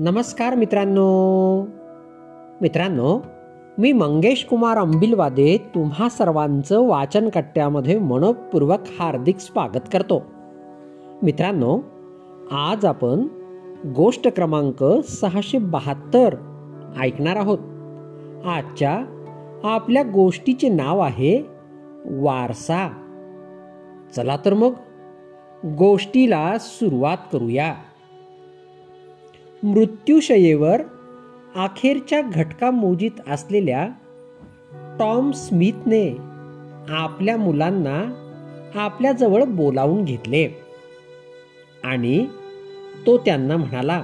नमस्कार मित्रांनो. मित्रांनो मी मंगेश कुमार अंबिलवादे तुम्हा सर्वांचं वाचन कट्ट्यामध्ये मनपूर्वक हार्दिक स्वागत करतो. मित्रांनो आज आपण गोष्ट क्रमांक सहाशे बहात्तर ऐकणार आहोत. आजच्या आपल्या गोष्टीचे नाव आहे वारसा. चला तर मग गोष्टीला सुरुवात करूया. मृत्यूशयेवर अखेरच्या घटका मोजीत असलेल्या टॉम स्मिथने आपल्या मुलांना आपल्याजवळ बोलावून घेतले. आणि तो त्यांना म्हणाला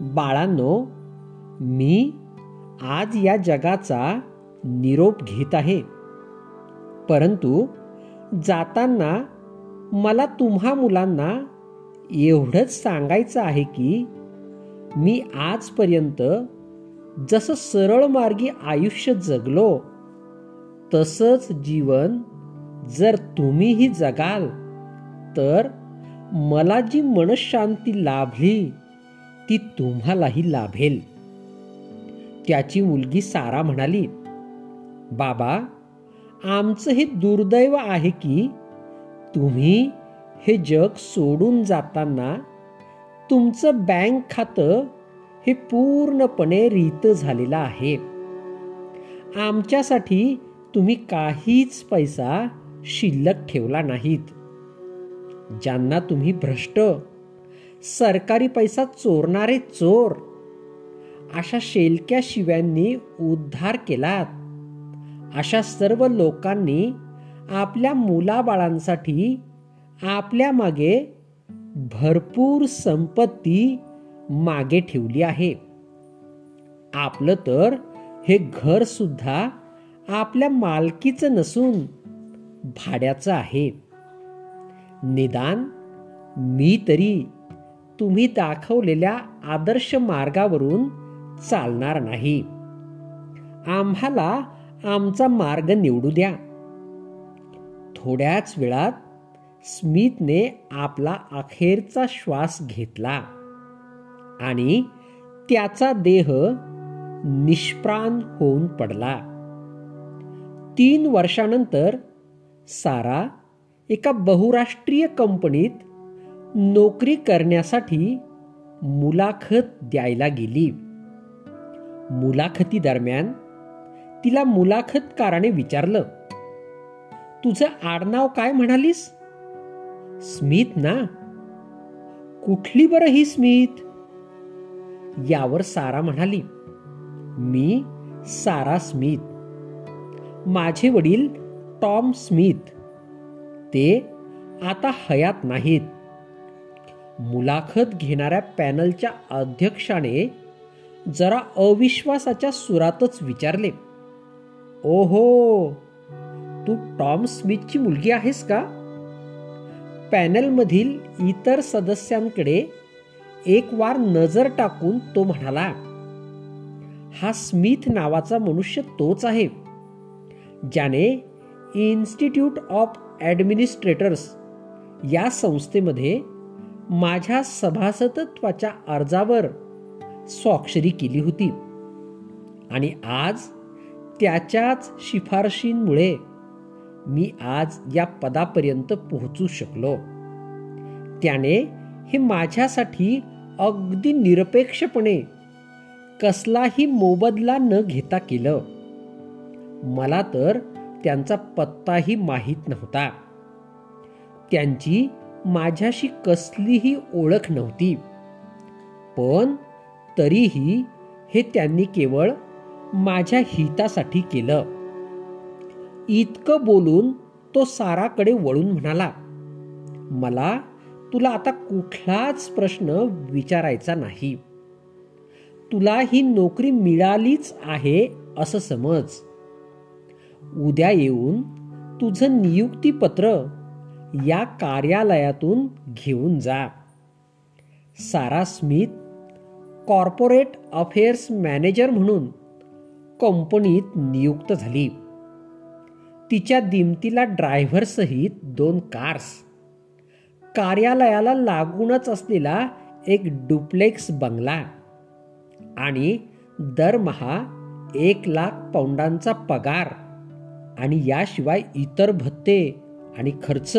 बाळांनो मी आज या जगाचा निरोप घेत आहे. परंतु जाताना मला तुम्हा मुलांना एवढंच सांगायचं आहे की मी आजपर्यंत जसं सरळ मार्गी आयुष्य जगलो तसंच जीवन जर तुम्हीही जगाल तर मला जी मनशांती लाभली ती तुम्हालाही लाभेल. त्याची मुलगी सारा म्हणाली बाबा आमचं हे दुर्दैव आहे की तुम्ही हे जग सोडून जाताना तुमचं बँक खातं हे पूर्णपणे रीत झालेलं आहे. आमच्यासाठी तुम्ही काहीच पैसा शिल्लक ठेवला नाहीत. ज्यांना तुम्ही भ्रष्ट सरकारी पैसा चोरणारे चोर अशा शेलक्या शिव्यांनी उद्धार केलात. अशा सर्व लोकांनी आपल्या मुलाबाळांसाठी आपल्या मागे भरपूर संपत्ती मागे ठेवली आहे. आपलं तर हे घर सुद्धा आपल्या मालकीचं नसून भाड्याचं आहे. निदान मी तरी तुम्ही दाखवलेल्या आदर्श मार्गावरून चालणार नाही. आम्हाला आमचा मार्ग निवडू द्या. थोड्याच वेळात स्मिथने आपला अखेरचा श्वास घेतला आणि त्याचा देह निष्प्राण होऊन पडला. तीन वर्षानंतर सारा एका बहुराष्ट्रीय कंपनीत नोकरी करण्यासाठी मुलाखत द्यायला गेली. मुलाखती दरम्यान तिला मुलाखतकाराने विचारलं तुझं आडनाव काय म्हणालीस? स्मित ना? कुठली बरं ही स्मित? यावर सारा म्हणाली मी सारा स्मिथ माझे वडील टॉम स्मिथ ते आता हयात नाहीत. मुलाखत घेणाऱ्या पॅनलच्या अध्यक्षाने जरा अविश्वासाच्या सुरातच विचारले ओहो तू टॉम स्मिथची मुलगी आहेस का? पॅनलमधील इतर सदस्यांकडे एक वार नजर टाकून तो म्हणाला हा स्मिथ नावाचा मनुष्य तोच आहे ज्याने इन्स्टिट्यूट ऑफ ॲडमिनिस्ट्रेटर्स या संस्थेमध्ये माझ्या सभासदत्वाच्या अर्जावर स्वाक्षरी केली होती आणि आज त्याच्याच शिफारशींमुळे मी आज या पदापर्यंत पोहोचू शकलो. त्याने हे माझ्यासाठी अगदी निरपेक्षपणे कसलाही मोबदला न घेता केलं. मला तर त्यांचा पत्ताही माहीत नव्हता. त्यांची माझ्याशी कसलीही ओळख नव्हती. पण तरीही हे त्यांनी केवळ माझ्या हितासाठी केलं. इतकं बोलून तो साराकडे वळून म्हणाला मला तुला आता कुठलाच प्रश्न विचारायचा नाही. तुला ही नोकरी मिळालीच आहे असं समज. उद्या येऊन तुझं नियुक्तीपत्र या कार्यालयातून घेऊन जा. Sarah Smith corporate affairs manager म्हणून कंपनीत नियुक्त झाली. तिच्या दिमतीला ड्रायव्हरसहित दोन कार्स. कार्यालयाला लागूनच असलेला एक डुप्लेक्स बंगला आणि दरमहा एक लाख पौंडांचा पगार आणि याशिवाय इतर भत्ते आणि खर्च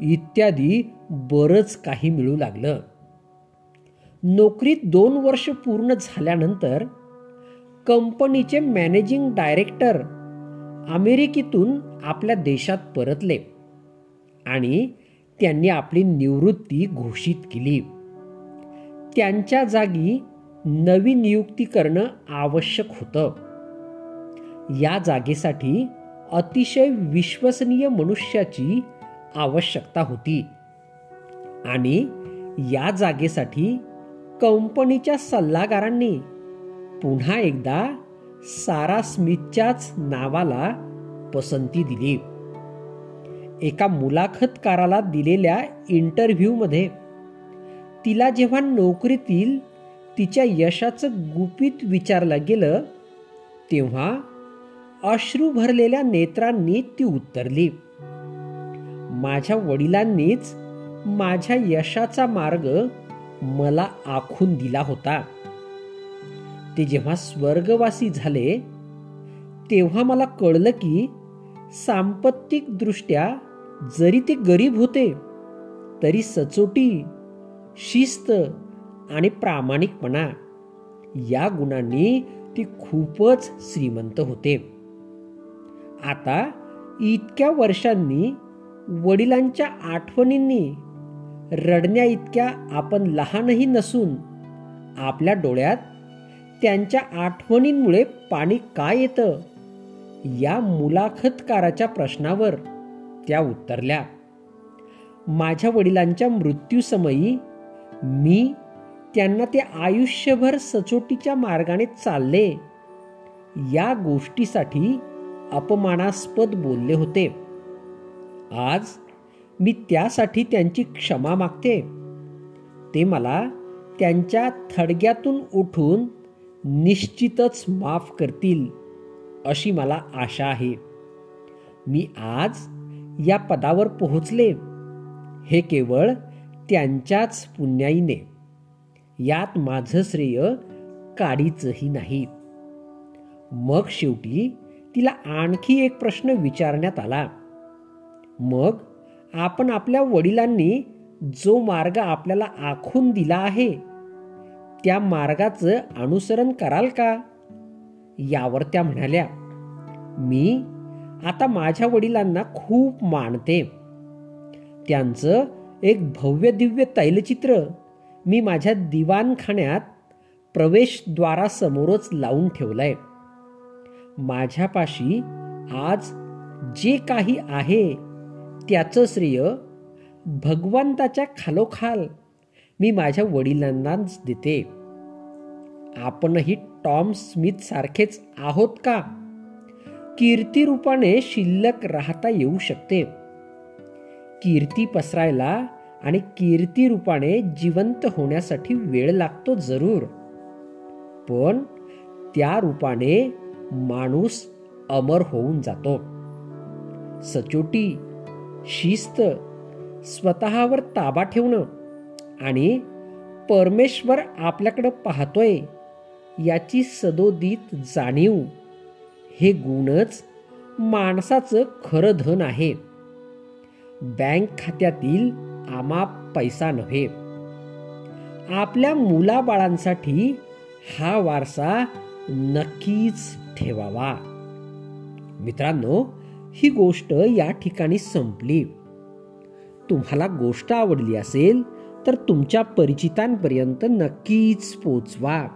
इत्यादी बरंच काही मिळू लागलं. नोकरीत दोन वर्ष पूर्ण झाल्यानंतर कंपनीचे मॅनेजिंग डायरेक्टर अमेरिकेतून आपल्या देशात परतले आणि त्यांनी आपली निवृत्ती घोषित केली. त्यांच्या जागी नवी नियुक्ती करणं आवश्यक होतं. या जागेसाठी अतिशय विश्वसनीय मनुष्याची आवश्यकता होती आणि या जागेसाठी कंपनीच्या सल्लागारांनी पुन्हा एकदा सारा स्मिथच्याच नावाला पसंती दिली. एका मुलाखतकाराला दिलेल्या इंटरव्ह्यूमध्ये तिला जेव्हा नोकरीतील तिच्या यशाचं गुपित विचारलं गेलं तेव्हा अश्रू भरलेल्या नेत्रांनी ती उत्तरली. माझ्या वडिलांनीच माझ्या यशाचा मार्ग मला आखून दिला होता. ते जेव्हा स्वर्गवासी झाले तेव्हा मला कळलं की सांपत्तिक दृष्ट्या जरी ते गरीब होते तरी सचोटी शिस्त आणि प्रामाणिकपणा या गुणांनी ती खूपच श्रीमंत होते. आता इतक्या वर्षांनी वडिलांच्या आठवणींनी रडण्या इतक्या आपण लहानही नसून आपल्या डोळ्यात त्यांच्या आठवणींमुळे पाणी काय येतं? या मुलाखतकाराच्या प्रश्नावर त्या उत्तरल्या. माझ्या वडिलांच्या मृत्यूसमयी मी त्यांना ते आयुष्यभर सचोटीच्या मार्गाने चालले. या गोष्टीसाठी अपमानास्पद बोलले होते. आज मी त्यासाठी त्यांची क्षमा मागते. ते मला त्यांच्या थडग्यातून उठून निश्चितच माफ करतील अशी मला आशा आहे. मी आज या पदावर पोहोचले. हे केवळ त्यांच्याच पुण्याईने. यात माझं श्रेय काडीचंही नाही. मग शेवटी तिला आणखी एक प्रश्न विचारण्यात आला. मग आपण आपल्या वडिलांनी जो मार्ग आपल्याला आखून दिला आहे त्या मार्गाचं अनुसरण कराल का? यावर त्या म्हणाल्या मी आता माझ्या वडिलांना खूप मानते. त्यांचं एक भव्य दिव्य तैलचित्र मी माझ्या दिवाणखान्यात प्रवेशद्वारासमोरच लावून ठेवलंय. माझ्यापाशी आज जे काही आहे त्याचं श्रेय भगवंताच्या खालोखाल मी माझ्या वडिलांनाच देते. आपणही टॉम स्मिथ सारखेच आहोत का? कीर्ती रूपाने शिल्लक राहता येऊ शकते. कीर्ती पसरायला आणि कीर्ती रूपाने जिवंत होण्यासाठी वेळ लागतो जरूर. पण त्या रूपाने माणूस अमर होऊन जातो. सचोटी शिस्त स्वतःवर ताबा ठेवणं आणि परमेश्वर आपल्याकडं पाहतोय याची सदोदित जाणीव. हे गुणच माणसाचं खरं धन आहे. बँक खात्यातील आमाप पैसा नव्हे. आपल्या मुलाबाळांसाठी हा वारसा नक्कीच ठेवावा. मित्रांनो ही गोष्ट या ठिकाणी संपली. तुम्हाला गोष्ट आवडली असेल तर तुमच्या परिचितांपर्यंत नक्कीच पोचवा.